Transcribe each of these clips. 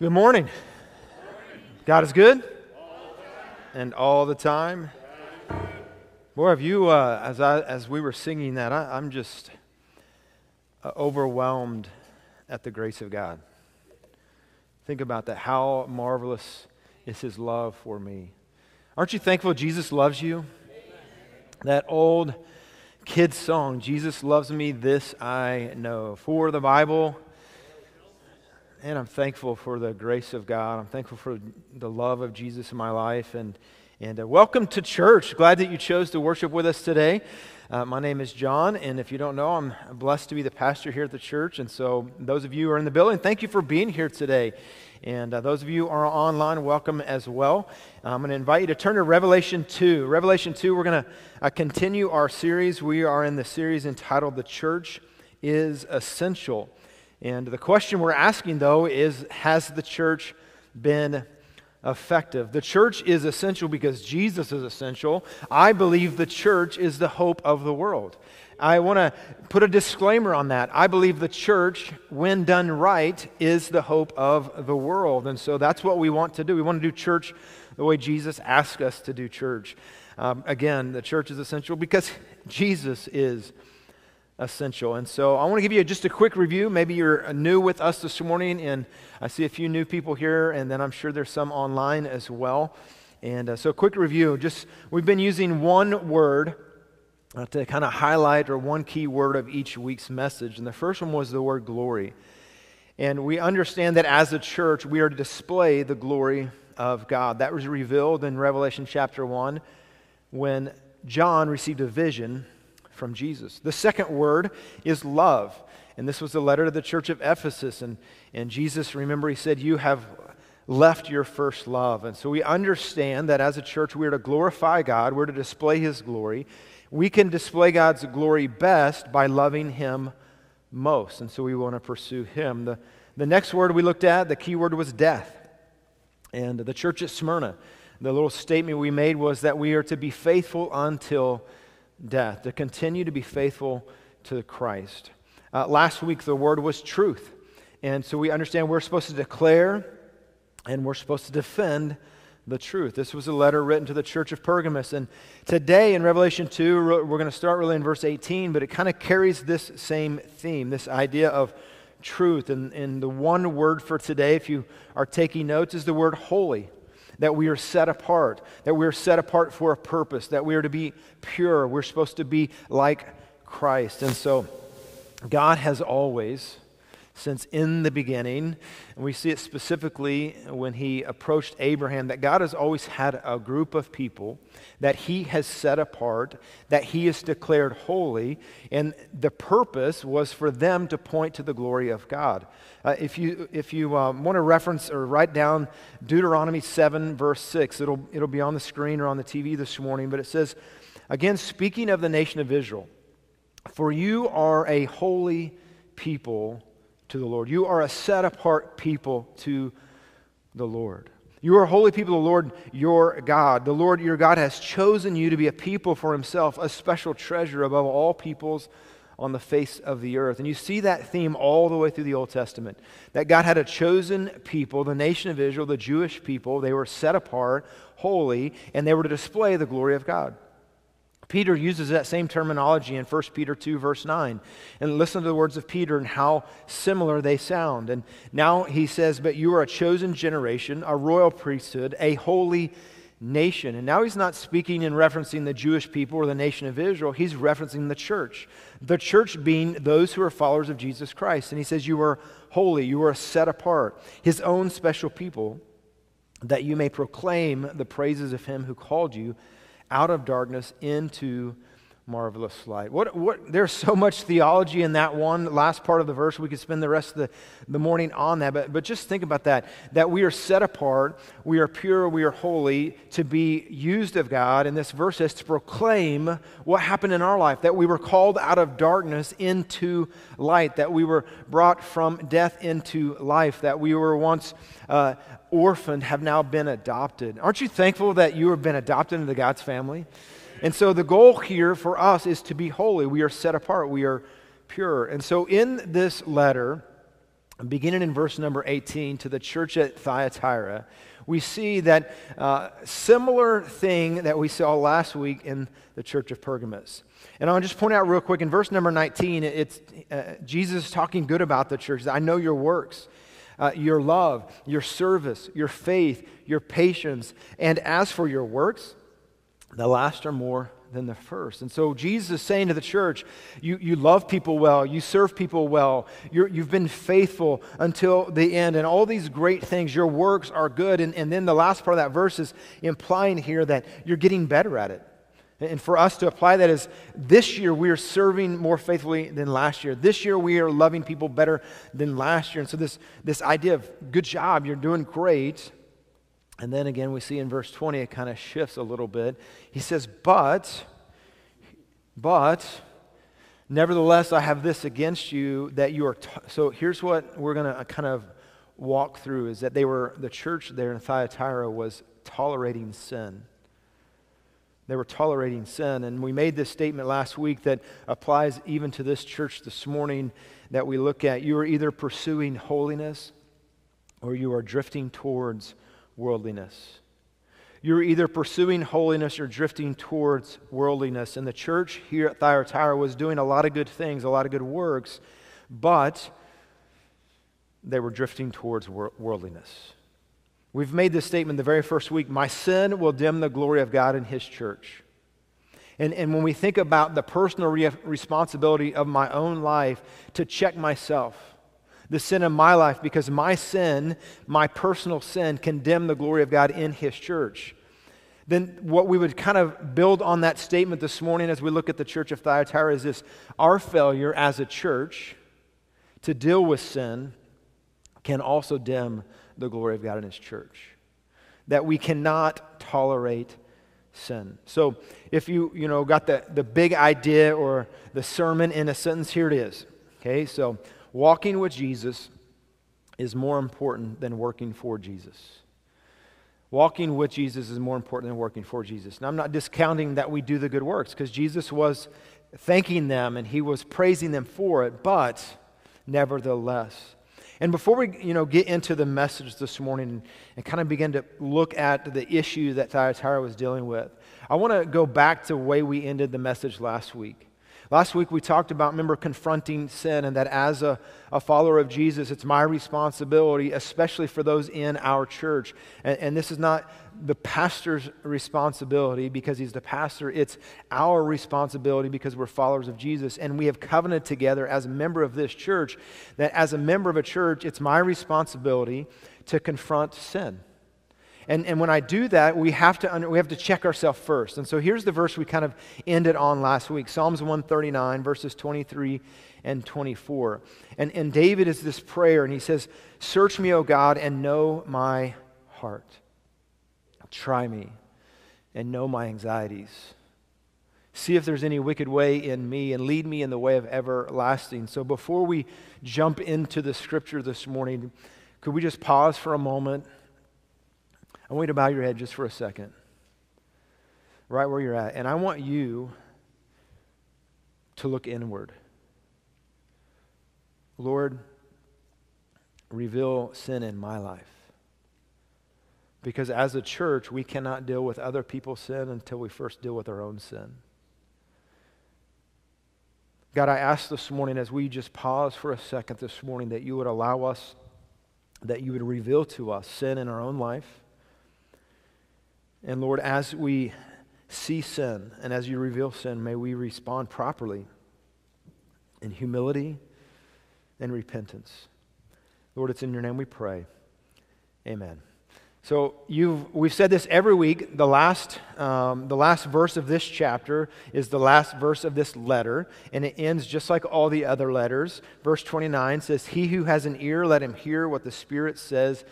Good morning. God is good? And all the time? Boy, have you, uh, as, I, as we were singing that, I, am just uh, overwhelmed at the grace of God. Think about that. How marvelous is His love for me. Aren't you thankful Jesus loves you? That old kid song, Jesus loves me, this I know. For the Bible, and I'm thankful for the grace of God. I'm thankful for the love of Jesus in my life. And, and uh, welcome to church. Glad that you chose to worship with us today. Uh, my name is John, and if you don't know, I'm blessed to be the pastor here at the church. And so, those of you who are in the building, thank you for being here today. And uh, those of you who are online, welcome as well. I'm going to invite you to turn to Revelation 2. Revelation 2, we're going to uh, continue our series. We are in the series entitled The Church is Essential. And the question we're asking, though, is Has the church been effective? The church is essential because Jesus is essential. I believe the church is the hope of the world. I want to put a disclaimer on that. I believe the church, when done right, is the hope of the world. And so that's what we want to do. We want to do church the way Jesus asked us to do church. Um, again, the church is essential because Jesus is essential. And so I want to give you just a quick review. Maybe you're new with us this morning, and I see a few new people here, and then I'm sure there's some online as well. And uh, so, quick review. Just we've been using one word uh, to kind of highlight, or one key word of each week's message. And the first one was the word glory. And we understand that as a church, we are to display the glory of God. That was revealed in Revelation chapter 1 when John received a vision from Jesus. The second word is love. And this was the letter to the church of Ephesus. And, and Jesus, remember, he said, You have left your first love. And so we understand that as a church, we're to glorify God, we're to display his glory. We can display God's glory best by loving him most. And so we want to pursue him. The, the next word we looked at, the key word was death. And the church at Smyrna, the little statement we made was that we are to be faithful until death, to continue to be faithful to Christ. Uh, last week, the word was truth. And so we understand we're supposed to declare and we're supposed to defend the truth. This was a letter written to the church of Pergamos. And today in Revelation 2, we're going to start really in verse 18, but it kind of carries this same theme, this idea of truth. And, and the one word for today, if you are taking notes, is the word holy that we are set apart, that we are set apart for a purpose, that we are to be pure. We're supposed to be like Christ. And so, God has always, since in the beginning, and we see it specifically when he approached Abraham, that God has always had a group of people that he has set apart, that he has declared holy, and the purpose was for them to point to the glory of God. Uh, if you, if you um, want to reference or write down Deuteronomy 7, verse 6, it'll, it'll be on the screen or on the TV this morning, but it says, again, speaking of the nation of Israel, for you are a holy people to the Lord. You are a set apart people to the Lord. You are holy people, the Lord your God. The Lord your God has chosen you to be a people for himself, a special treasure above all peoples on the face of the earth. And you see that theme all the way through the Old Testament that God had a chosen people, the nation of Israel, the Jewish people. They were set apart, holy, and they were to display the glory of God. Peter uses that same terminology in 1 Peter 2, verse 9. And listen to the words of Peter and how similar they sound. And now he says, But you are a chosen generation, a royal priesthood, a holy nation. And now he's not speaking and referencing the Jewish people or the nation of Israel, he's referencing the church. The church being those who are followers of Jesus Christ. And he says, You are holy, you are set apart, his own special people, that you may proclaim the praises of him who called you out of darkness into marvelous light. What, what, there's so much theology in that one last part of the verse. We could spend the rest of the, the morning on that. But, but just think about that that we are set apart, we are pure, we are holy to be used of God. And this verse is to proclaim what happened in our life that we were called out of darkness into light, that we were brought from death into life, that we were once. Uh, orphaned have now been adopted. Aren't you thankful that you have been adopted into God's family? And so the goal here for us is to be holy. We are set apart, we are pure. And so in this letter, beginning in verse number 18 to the church at Thyatira, we see that uh, similar thing that we saw last week in the church of Pergamos. And I'll just point out real quick in verse number 19, it's uh, Jesus talking good about the church. I know your works, uh, your love, your service, your faith, your patience. And as for your works, the last are more than the first. And so Jesus is saying to the church, you, you love people well, you serve people well, you have been faithful until the end, and all these great things, your works are good. And, and then the last part of that verse is implying here that you're getting better at it. And for us to apply that is this year we are serving more faithfully than last year. This year we are loving people better than last year. And so this, this idea of good job, you're doing great, and then again, we see in verse 20, it kind of shifts a little bit. He says, But, but, nevertheless, I have this against you that you are. T-. So here's what we're going to uh, kind of walk through is that they were, the church there in Thyatira was tolerating sin. They were tolerating sin. And we made this statement last week that applies even to this church this morning that we look at. You are either pursuing holiness or you are drifting towards worldliness. You're either pursuing holiness or drifting towards worldliness. And the church here at Thyatira was doing a lot of good things, a lot of good works, but they were drifting towards worldliness. We've made this statement the very first week my sin will dim the glory of God in His church. And, and when we think about the personal re- responsibility of my own life to check myself, the sin in my life because my sin, my personal sin, condemn the glory of God in His church. Then, what we would kind of build on that statement this morning as we look at the church of Thyatira is this our failure as a church to deal with sin can also dim the glory of God in His church. That we cannot tolerate sin. So, if you, you know, got the, the big idea or the sermon in a sentence, here it is. Okay, so walking with Jesus is more important than working for Jesus. Walking with Jesus is more important than working for Jesus. Now, I'm not discounting that we do the good works because Jesus was thanking them and he was praising them for it, but nevertheless. And before we you know, get into the message this morning and kind of begin to look at the issue that Thyatira was dealing with, I want to go back to the way we ended the message last week. Last week we talked about, remember, confronting sin, and that as a, a follower of Jesus, it's my responsibility, especially for those in our church. And, and this is not the pastor's responsibility because he's the pastor, it's our responsibility because we're followers of Jesus. And we have covenanted together as a member of this church that as a member of a church, it's my responsibility to confront sin. And, and when I do that, we have, to under, we have to check ourselves first. And so here's the verse we kind of ended on last week Psalms 139, verses 23 and 24. And, and David is this prayer, and he says, Search me, O God, and know my heart. Try me and know my anxieties. See if there's any wicked way in me and lead me in the way of everlasting. So before we jump into the scripture this morning, could we just pause for a moment? I want you to bow your head just for a second, right where you're at. And I want you to look inward. Lord, reveal sin in my life. Because as a church, we cannot deal with other people's sin until we first deal with our own sin. God, I ask this morning as we just pause for a second this morning that you would allow us, that you would reveal to us sin in our own life and Lord, as we see sin and as you reveal sin, may we respond properly in humility and repentance. Lord, it's in your name we pray. Amen. So we've said this every week. The last, um, the last verse of this chapter is the last verse of this letter, and it ends just like all the other letters. Verse 29 says, He who has an ear, let him hear what the Spirit says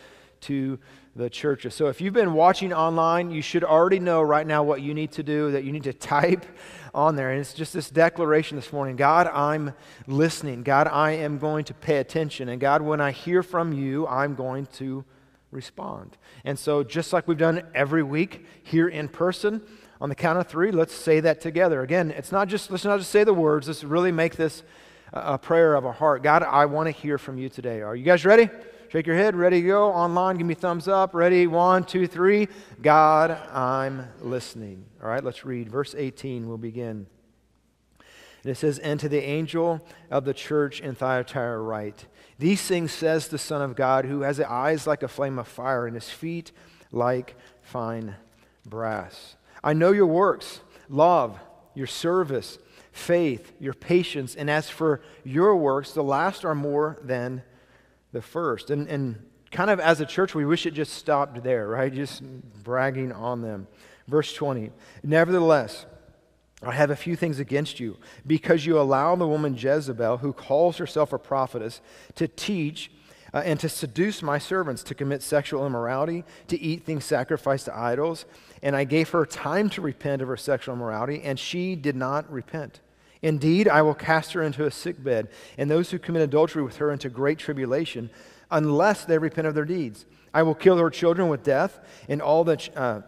to the churches. So if you've been watching online, you should already know right now what you need to do, that you need to type on there. And it's just this declaration this morning God, I'm listening. God, I am going to pay attention. And God, when I hear from you, I'm going to respond. And so, just like we've done every week here in person, on the count of three, let's say that together. Again, it's not just, let's not just say the words, let's really make this a prayer of our heart. God, I want to hear from you today. Are you guys ready? Shake your head. Ready to go? Online, give me thumbs up. Ready? One, two, three. God, I'm listening. All right, let's read. Verse 18, we'll begin. And it says, And to the angel of the church in Thyatira write, These things says the Son of God, who has eyes like a flame of fire and his feet like fine brass. I know your works, love, your service, faith, your patience, and as for your works, the last are more than the first. And, and kind of as a church, we wish it just stopped there, right? Just bragging on them. Verse 20 Nevertheless, I have a few things against you, because you allow the woman Jezebel, who calls herself a prophetess, to teach uh, and to seduce my servants to commit sexual immorality, to eat things sacrificed to idols. And I gave her time to repent of her sexual immorality, and she did not repent. Indeed, I will cast her into a sick bed, and those who commit adultery with her into great tribulation, unless they repent of their deeds. I will kill her children with death, and all the, uh,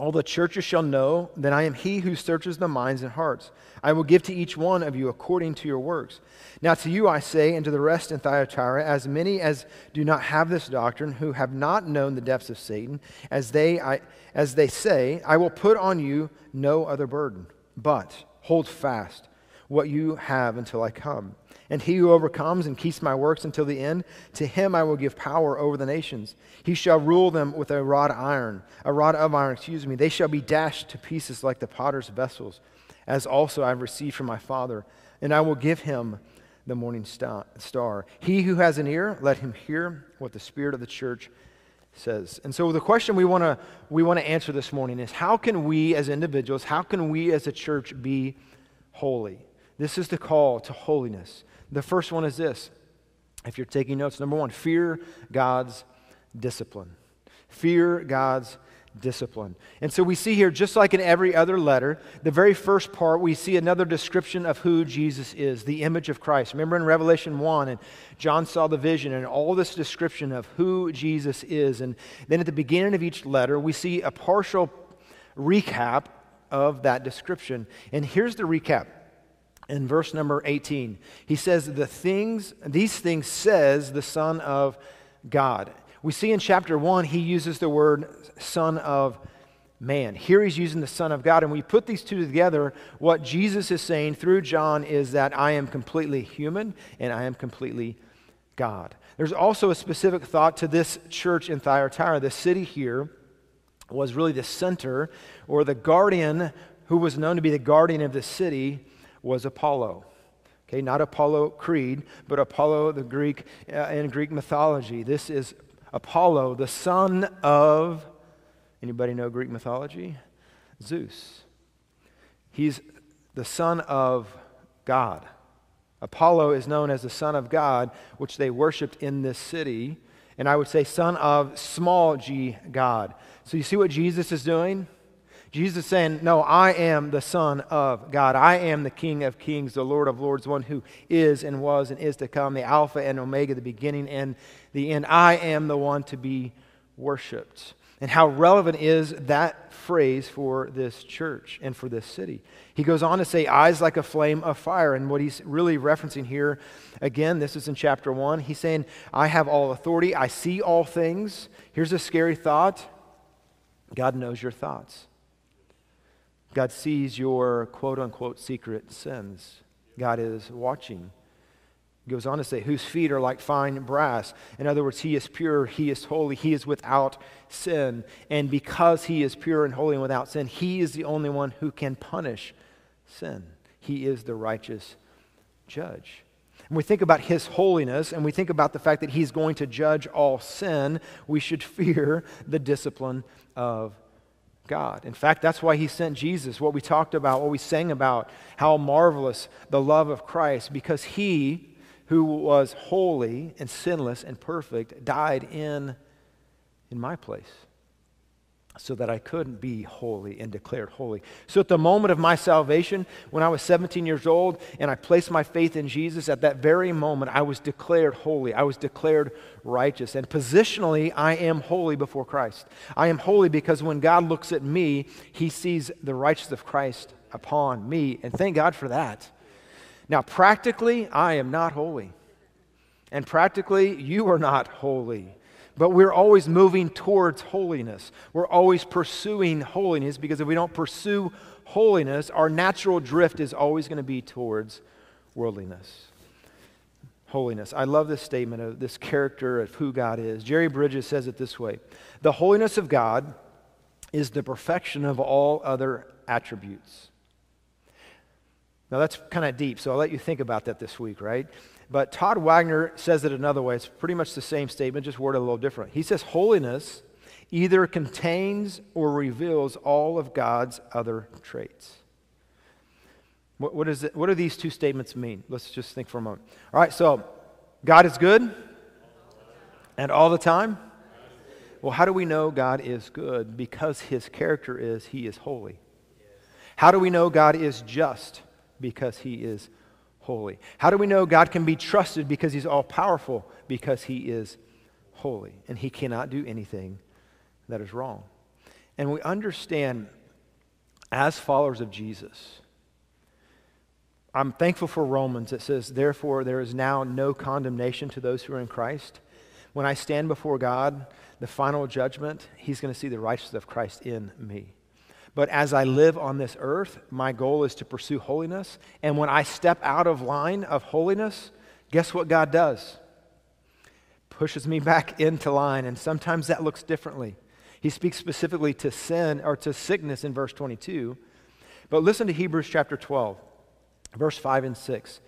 all the churches shall know that I am he who searches the minds and hearts. I will give to each one of you according to your works. Now to you I say, and to the rest in Thyatira, as many as do not have this doctrine, who have not known the depths of Satan, as they, I, as they say, I will put on you no other burden, but hold fast what you have until I come. And he who overcomes and keeps my works until the end, to him I will give power over the nations. He shall rule them with a rod of iron, a rod of iron, excuse me. They shall be dashed to pieces like the potter's vessels, as also I have received from my Father. And I will give him the morning star. He who has an ear, let him hear what the Spirit of the church says. And so the question we want to we want to answer this morning is how can we as individuals, how can we as a church be holy? This is the call to holiness. The first one is this. If you're taking notes, number 1, fear God's discipline. Fear God's discipline. And so we see here, just like in every other letter, the very first part, we see another description of who Jesus is, the image of Christ. Remember in Revelation 1, and John saw the vision and all this description of who Jesus is. And then at the beginning of each letter, we see a partial recap of that description. And here's the recap. In verse number 18, he says, the things, These things says the Son of God. We see in chapter 1, he uses the word Son of Man. Here he's using the Son of God. And we put these two together, what Jesus is saying through John is that I am completely human and I am completely God. There's also a specific thought to this church in Thyatira. The city here was really the center or the guardian who was known to be the guardian of the city was Apollo. Okay, not Apollo Creed, but Apollo, the Greek, uh, in Greek mythology. This is Apollo, the son of, anybody know Greek mythology? Zeus. He's the son of God. Apollo is known as the son of God, which they worshiped in this city. And I would say, son of small g God. So you see what Jesus is doing? Jesus saying, No, I am the Son of God. I am the King of kings, the Lord of lords, one who is and was and is to come, the Alpha and Omega, the beginning and the end. I am the one to be worshiped. And how relevant is that phrase for this church and for this city? He goes on to say, eyes like a flame of fire. And what he's really referencing here, again, this is in chapter one. He's saying, I have all authority, I see all things. Here's a scary thought God knows your thoughts. God sees your quote unquote secret sins. God is watching. He goes on to say, whose feet are like fine brass. In other words, he is pure, he is holy, he is without sin. And because he is pure and holy and without sin, he is the only one who can punish sin. He is the righteous judge. And we think about his holiness and we think about the fact that he's going to judge all sin, we should fear the discipline of God. In fact, that's why he sent Jesus, what we talked about, what we sang about, how marvelous the love of Christ, because he, who was holy and sinless and perfect, died in, in my place so that I couldn't be holy and declared holy. So at the moment of my salvation, when I was 17 years old and I placed my faith in Jesus, at that very moment I was declared holy. I was declared righteous. And positionally, I am holy before Christ. I am holy because when God looks at me, he sees the righteousness of Christ upon me. And thank God for that. Now, practically, I am not holy. And practically, you are not holy. But we're always moving towards holiness. We're always pursuing holiness because if we don't pursue holiness, our natural drift is always going to be towards worldliness. Holiness. I love this statement of this character of who God is. Jerry Bridges says it this way The holiness of God is the perfection of all other attributes. Now, that's kind of deep, so I'll let you think about that this week, right? But Todd Wagner says it another way. It's pretty much the same statement, just worded a little different. He says, Holiness either contains or reveals all of God's other traits. What, what, is it, what do these two statements mean? Let's just think for a moment. All right, so God is good and all the time. Well, how do we know God is good? Because his character is he is holy. How do we know God is just? Because he is holy. How do we know God can be trusted? Because he's all powerful, because he is holy. And he cannot do anything that is wrong. And we understand as followers of Jesus, I'm thankful for Romans that says, Therefore, there is now no condemnation to those who are in Christ. When I stand before God, the final judgment, He's going to see the righteousness of Christ in me. But as I live on this earth, my goal is to pursue holiness. And when I step out of line of holiness, guess what God does? Pushes me back into line. And sometimes that looks differently. He speaks specifically to sin or to sickness in verse 22. But listen to Hebrews chapter 12, verse 5 and 6.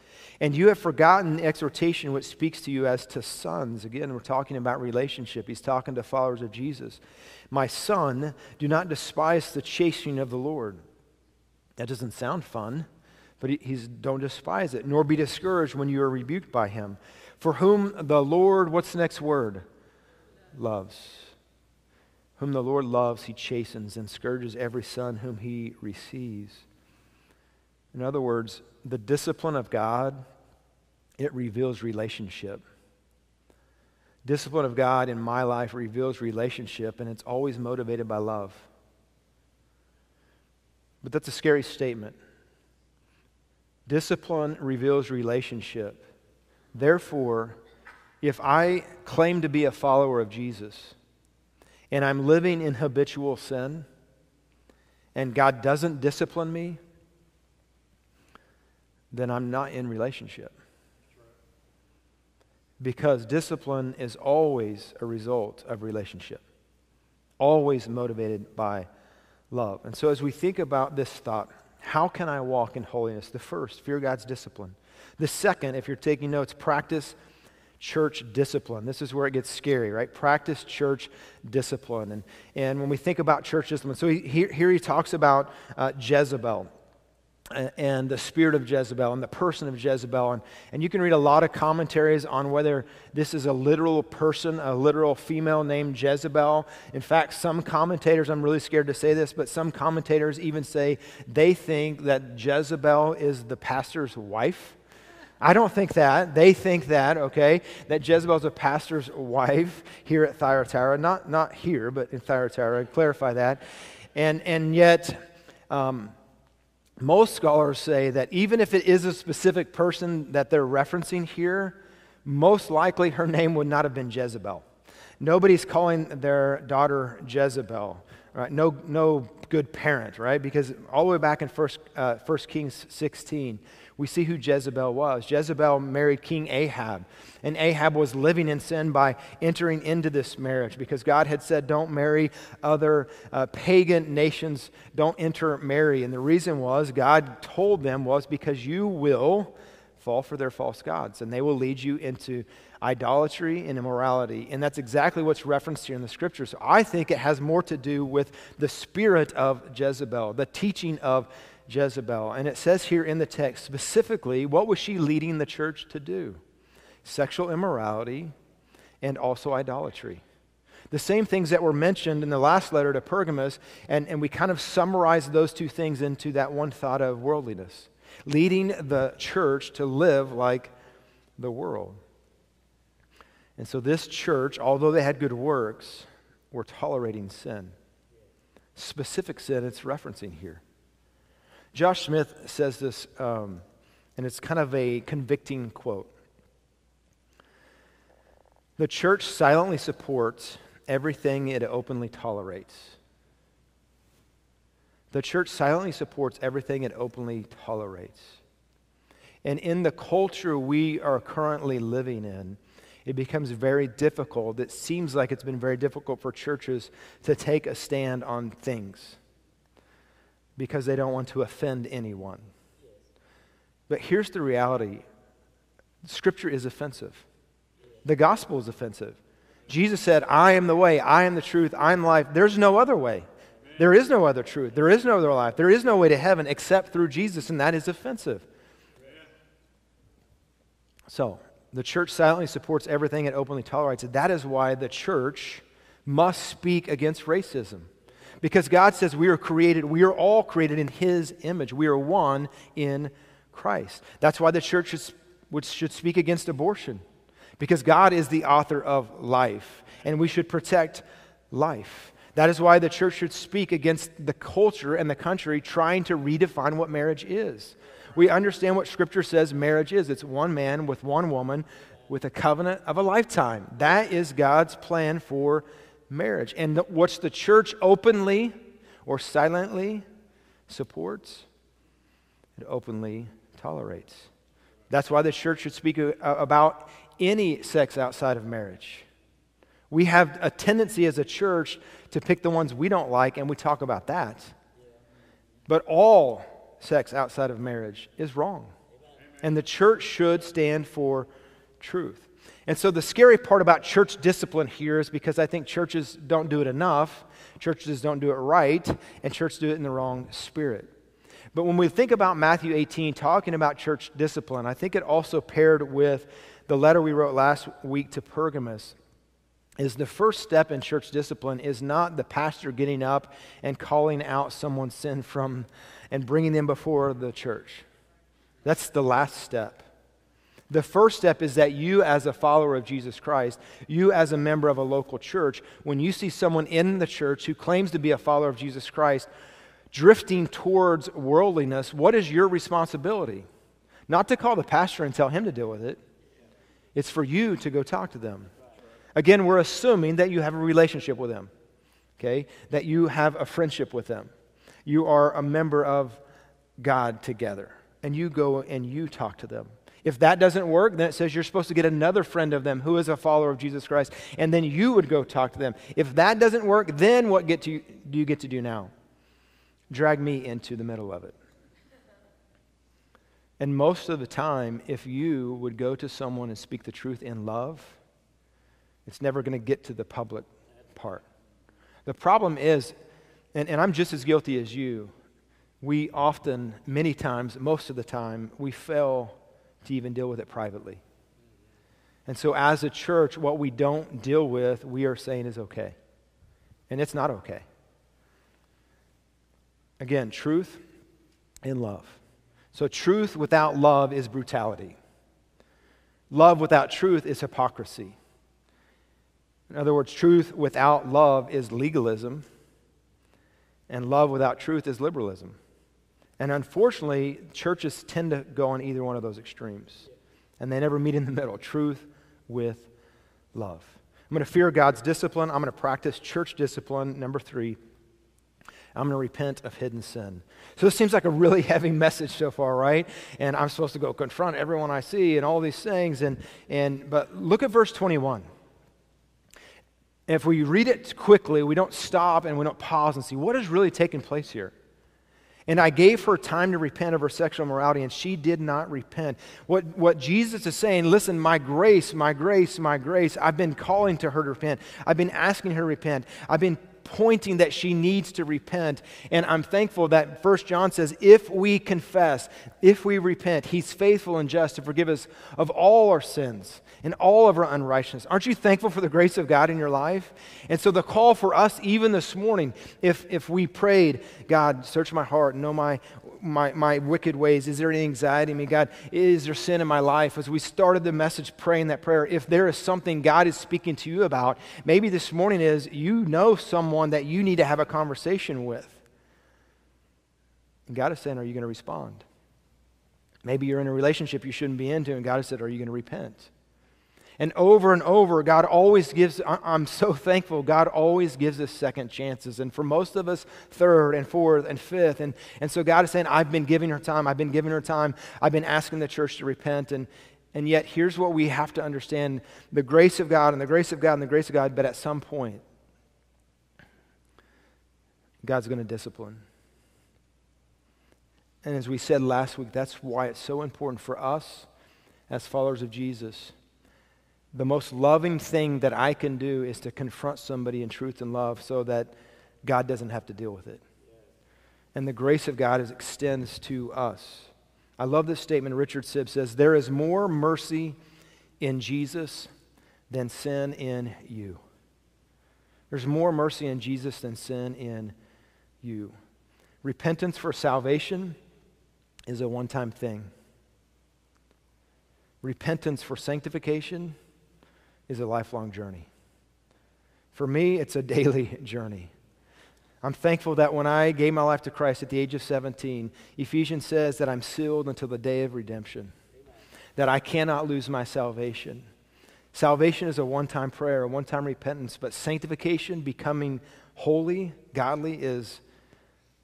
And you have forgotten the exhortation which speaks to you as to sons. Again, we're talking about relationship. He's talking to followers of Jesus. My son, do not despise the chastening of the Lord. That doesn't sound fun, but he's don't despise it, nor be discouraged when you are rebuked by him. For whom the Lord, what's the next word? Loves. Whom the Lord loves, he chastens and scourges every son whom he receives. In other words, the discipline of God, it reveals relationship. Discipline of God in my life reveals relationship, and it's always motivated by love. But that's a scary statement. Discipline reveals relationship. Therefore, if I claim to be a follower of Jesus and I'm living in habitual sin and God doesn't discipline me, then I'm not in relationship. Because discipline is always a result of relationship, always motivated by love. And so, as we think about this thought, how can I walk in holiness? The first, fear God's discipline. The second, if you're taking notes, practice church discipline. This is where it gets scary, right? Practice church discipline. And, and when we think about church discipline, so he, here, here he talks about uh, Jezebel and the spirit of Jezebel and the person of Jezebel. And, and you can read a lot of commentaries on whether this is a literal person, a literal female named Jezebel. In fact, some commentators, I'm really scared to say this, but some commentators even say they think that Jezebel is the pastor's wife. I don't think that. They think that, okay, that Jezebel is a pastor's wife here at Thyatira. Not, not here, but in Thyatira. clarify that. And, and yet, um, most scholars say that even if it is a specific person that they're referencing here, most likely her name would not have been Jezebel. Nobody's calling their daughter Jezebel, right? No, no good parent, right? Because all the way back in 1 uh, Kings 16, we see who Jezebel was. Jezebel married King Ahab, and Ahab was living in sin by entering into this marriage because God had said, Don't marry other uh, pagan nations, don't intermarry. And the reason was, God told them, was because you will fall for their false gods, and they will lead you into idolatry and immorality. And that's exactly what's referenced here in the scripture. So I think it has more to do with the spirit of Jezebel, the teaching of Jezebel. And it says here in the text specifically, what was she leading the church to do? Sexual immorality and also idolatry. The same things that were mentioned in the last letter to Pergamos, and, and we kind of summarize those two things into that one thought of worldliness, leading the church to live like the world. And so, this church, although they had good works, were tolerating sin. Specific sin it's referencing here. Josh Smith says this um, And it's kind of a convicting quote. The church silently supports everything it openly tolerates. The church silently supports everything it openly tolerates. And in the culture we are currently living in, it becomes very difficult. It seems like it's been very difficult for churches to take a stand on things because they don't want to offend anyone. But here's the reality Scripture is offensive, the gospel is offensive. Jesus said, I am the way, I am the truth, I am life. There's no other way. There is no other truth. There is no other life. There is no way to heaven except through Jesus, and that is offensive. So, the church silently supports everything it openly tolerates. That is why the church must speak against racism. Because God says we are created, we are all created in His image. We are one in Christ. That's why the church should, should speak against abortion. Because God is the author of life, and we should protect life. That is why the church should speak against the culture and the country trying to redefine what marriage is we understand what Scripture says marriage is it's one man with one woman with a covenant of a lifetime. That is God's plan for marriage. And what's the church openly or silently supports, it openly tolerates. That's why the church should speak about any sex outside of marriage. We have a tendency as a church to pick the ones we don't like, and we talk about that. But all sex outside of marriage is wrong. And the church should stand for truth. And so the scary part about church discipline here is because I think churches don't do it enough, churches don't do it right, and churches do it in the wrong spirit. But when we think about Matthew 18, talking about church discipline, I think it also paired with the letter we wrote last week to Pergamos is the first step in church discipline is not the pastor getting up and calling out someone's sin from and bringing them before the church. That's the last step. The first step is that you, as a follower of Jesus Christ, you, as a member of a local church, when you see someone in the church who claims to be a follower of Jesus Christ drifting towards worldliness, what is your responsibility? Not to call the pastor and tell him to deal with it, it's for you to go talk to them. Again, we're assuming that you have a relationship with them, okay? That you have a friendship with them you are a member of God together. And you go and you talk to them. If that doesn't work, then it says you're supposed to get another friend of them who is a follower of Jesus Christ, and then you would go talk to them. If that doesn't work, then what get to, do you get to do now? Drag me into the middle of it. And most of the time, if you would go to someone and speak the truth in love, it's never going to get to the public part. The problem is, and, and I'm just as guilty as you. We often, many times, most of the time, we fail to even deal with it privately. And so, as a church, what we don't deal with, we are saying is okay. And it's not okay. Again, truth in love. So, truth without love is brutality. Love without truth is hypocrisy. In other words, truth without love is legalism and love without truth is liberalism. And unfortunately, churches tend to go on either one of those extremes. And they never meet in the middle truth with love. I'm going to fear God's discipline. I'm going to practice church discipline. Number three, I'm going to repent of hidden sin. So this seems like a really heavy message so far, right? And I'm supposed to go confront everyone I see and all these things. And, and, but look at verse 21 if we read it quickly, we don't stop and we don't pause and see what is really taking place here. And I gave her time to repent of her sexual morality, and she did not repent. What, what Jesus is saying, listen, my grace, my grace, my grace, I've been calling to her to repent. I've been asking her to repent. I've been pointing that she needs to repent. And I'm thankful that First John says, if we confess, if we repent, he's faithful and just to forgive us of all our sins and all of our unrighteousness. Aren't you thankful for the grace of God in your life? And so the call for us, even this morning, if, if we prayed, God, search my heart, know my, my, my wicked ways. Is there any anxiety in me? God, is there sin in my life? As we started the message praying that prayer, if there is something God is speaking to you about, maybe this morning is you know someone that you need to have a conversation with. And God is saying, Are you going to respond? Maybe you're in a relationship you shouldn't be into, and God has said, Are you going to repent? And over and over, God always gives, I'm so thankful, God always gives us second chances. And for most of us, third and fourth and fifth. And, and so God is saying, I've been giving her time, I've been giving her time, I've been asking the church to repent. And, and yet, here's what we have to understand the grace of God and the grace of God and the grace of God, but at some point, God's going to discipline. And as we said last week, that's why it's so important for us as followers of Jesus the most loving thing that I can do is to confront somebody in truth and love so that God doesn't have to deal with it. And the grace of God is, extends to us. I love this statement. Richard Sibbes says, There is more mercy in Jesus than sin in you. There's more mercy in Jesus than sin in you. Repentance for salvation is a one time thing. Repentance for sanctification is a lifelong journey. For me, it's a daily journey. I'm thankful that when I gave my life to Christ at the age of 17, Ephesians says that I'm sealed until the day of redemption, that I cannot lose my salvation. Salvation is a one time prayer, a one time repentance, but sanctification, becoming holy, godly, is,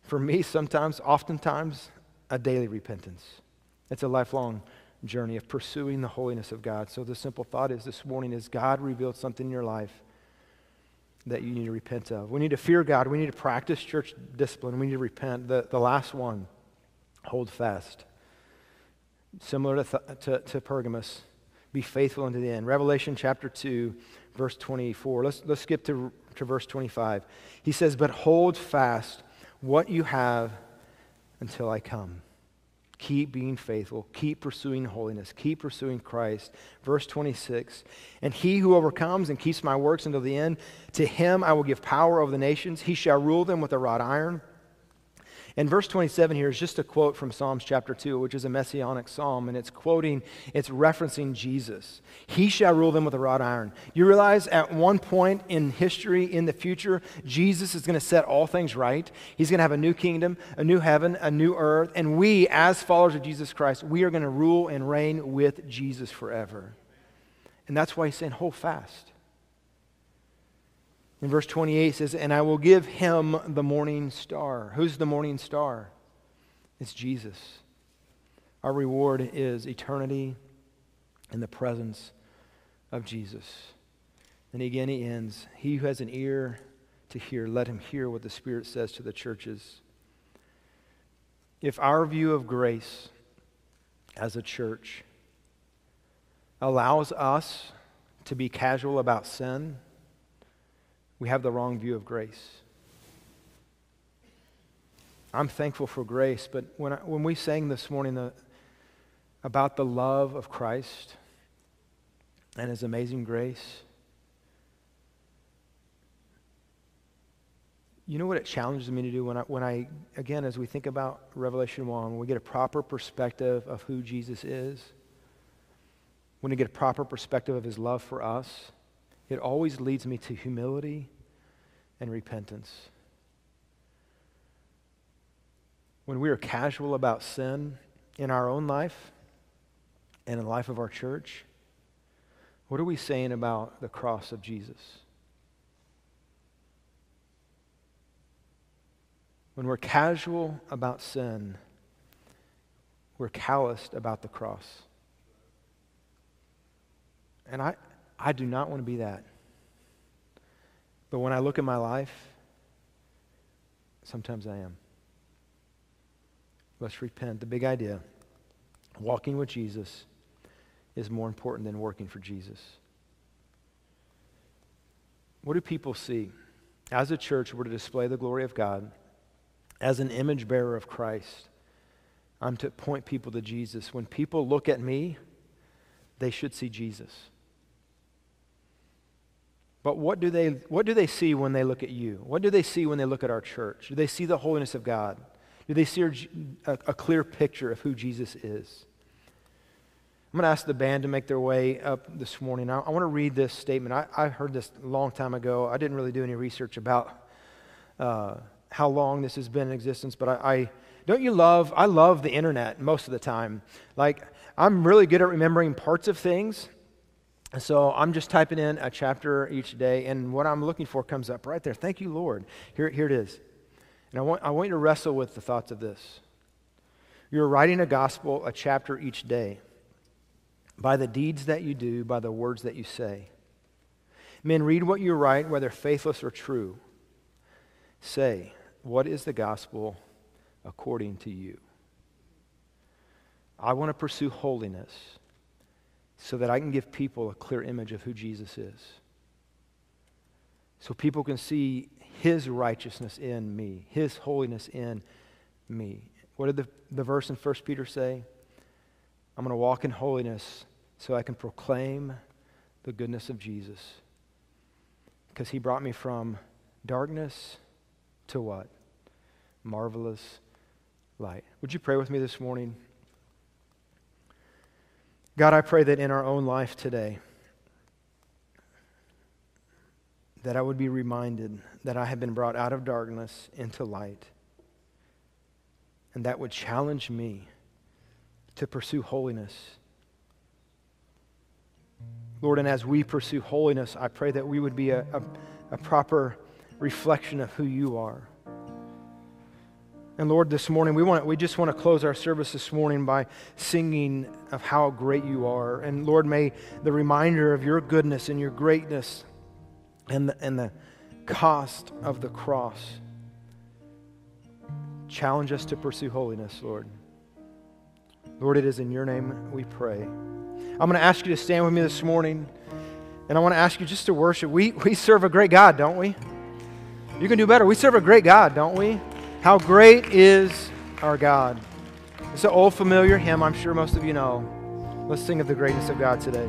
for me, sometimes, oftentimes, a daily repentance. It's a lifelong journey of pursuing the holiness of God. So the simple thought is this morning is God revealed something in your life that you need to repent of. We need to fear God. We need to practice church discipline. We need to repent. The, the last one, hold fast. Similar to, to, to Pergamos, be faithful unto the end. Revelation chapter 2, verse 24. Let's, let's skip to, to verse 25. He says, But hold fast what you have until I come. Keep being faithful. Keep pursuing holiness. Keep pursuing Christ. Verse 26 And he who overcomes and keeps my works until the end, to him I will give power over the nations. He shall rule them with a rod iron. And verse 27 here is just a quote from Psalms chapter 2, which is a messianic psalm, and it's quoting, it's referencing Jesus. He shall rule them with a rod iron. You realize at one point in history, in the future, Jesus is going to set all things right. He's going to have a new kingdom, a new heaven, a new earth, and we, as followers of Jesus Christ, we are going to rule and reign with Jesus forever. And that's why he's saying, hold fast. In verse 28 says, And I will give him the morning star. Who's the morning star? It's Jesus. Our reward is eternity in the presence of Jesus. And again, he ends He who has an ear to hear, let him hear what the Spirit says to the churches. If our view of grace as a church allows us to be casual about sin, we have the wrong view of grace. I'm thankful for grace, but when, I, when we sang this morning the, about the love of Christ and his amazing grace, you know what it challenges me to do when I, when I, again, as we think about Revelation 1, when we get a proper perspective of who Jesus is, when we get a proper perspective of his love for us, it always leads me to humility and repentance. When we are casual about sin in our own life and in the life of our church, what are we saying about the cross of Jesus? When we're casual about sin, we're calloused about the cross. And I, I do not want to be that. But when I look at my life, sometimes I am. Let's repent. The big idea walking with Jesus is more important than working for Jesus. What do people see? As a church, we're to display the glory of God. As an image bearer of Christ, I'm to point people to Jesus. When people look at me, they should see Jesus. But what do, they, what do they see when they look at you? What do they see when they look at our church? Do they see the holiness of God? Do they see a, a clear picture of who Jesus is? I'm going to ask the band to make their way up this morning. I, I want to read this statement. I, I, heard this a long time ago. I didn't really do any research about uh, how long this has been in existence, but I, I Don't you love? I love the internet most of the time. Like, I'm really good at remembering parts of things. So I'm just typing in a chapter each day, and what I'm looking for comes up right there. Thank you, Lord. Here, here it is. And I want, I want you to wrestle with the thoughts of this. You're writing a gospel, a chapter each day, by the deeds that you do, by the words that you say. Men, read what you write, whether faithless or true. Say, what is the gospel according to you? I want to pursue holiness so that I can give people a clear image of who Jesus is. So people can see his righteousness in me, his holiness in me. What did the, the verse in 1 Peter say? I'm going to walk in holiness so I can proclaim the goodness of Jesus. Because he brought me from darkness to what? Marvelous light. Would you pray with me this morning? God, I pray that in our own life today, that I would be reminded that I have been brought out of darkness into light. And that would challenge me to pursue holiness. Lord, and as we pursue holiness, I pray that we would be a, a, a proper reflection of who you are. And Lord, this morning, we, want, we just want to close our service this morning by singing of how great you are. And Lord, may the reminder of your goodness and your greatness and the, and the cost of the cross challenge us to pursue holiness, Lord. Lord, it is in your name we pray. I'm going to ask you to stand with me this morning, and I want to ask you just to worship. We, we serve a great God, don't we? You can do better. We serve a great God, don't we? How great is our God. It's an old familiar hymn, I'm sure most of you know. Let's sing of the greatness of God today.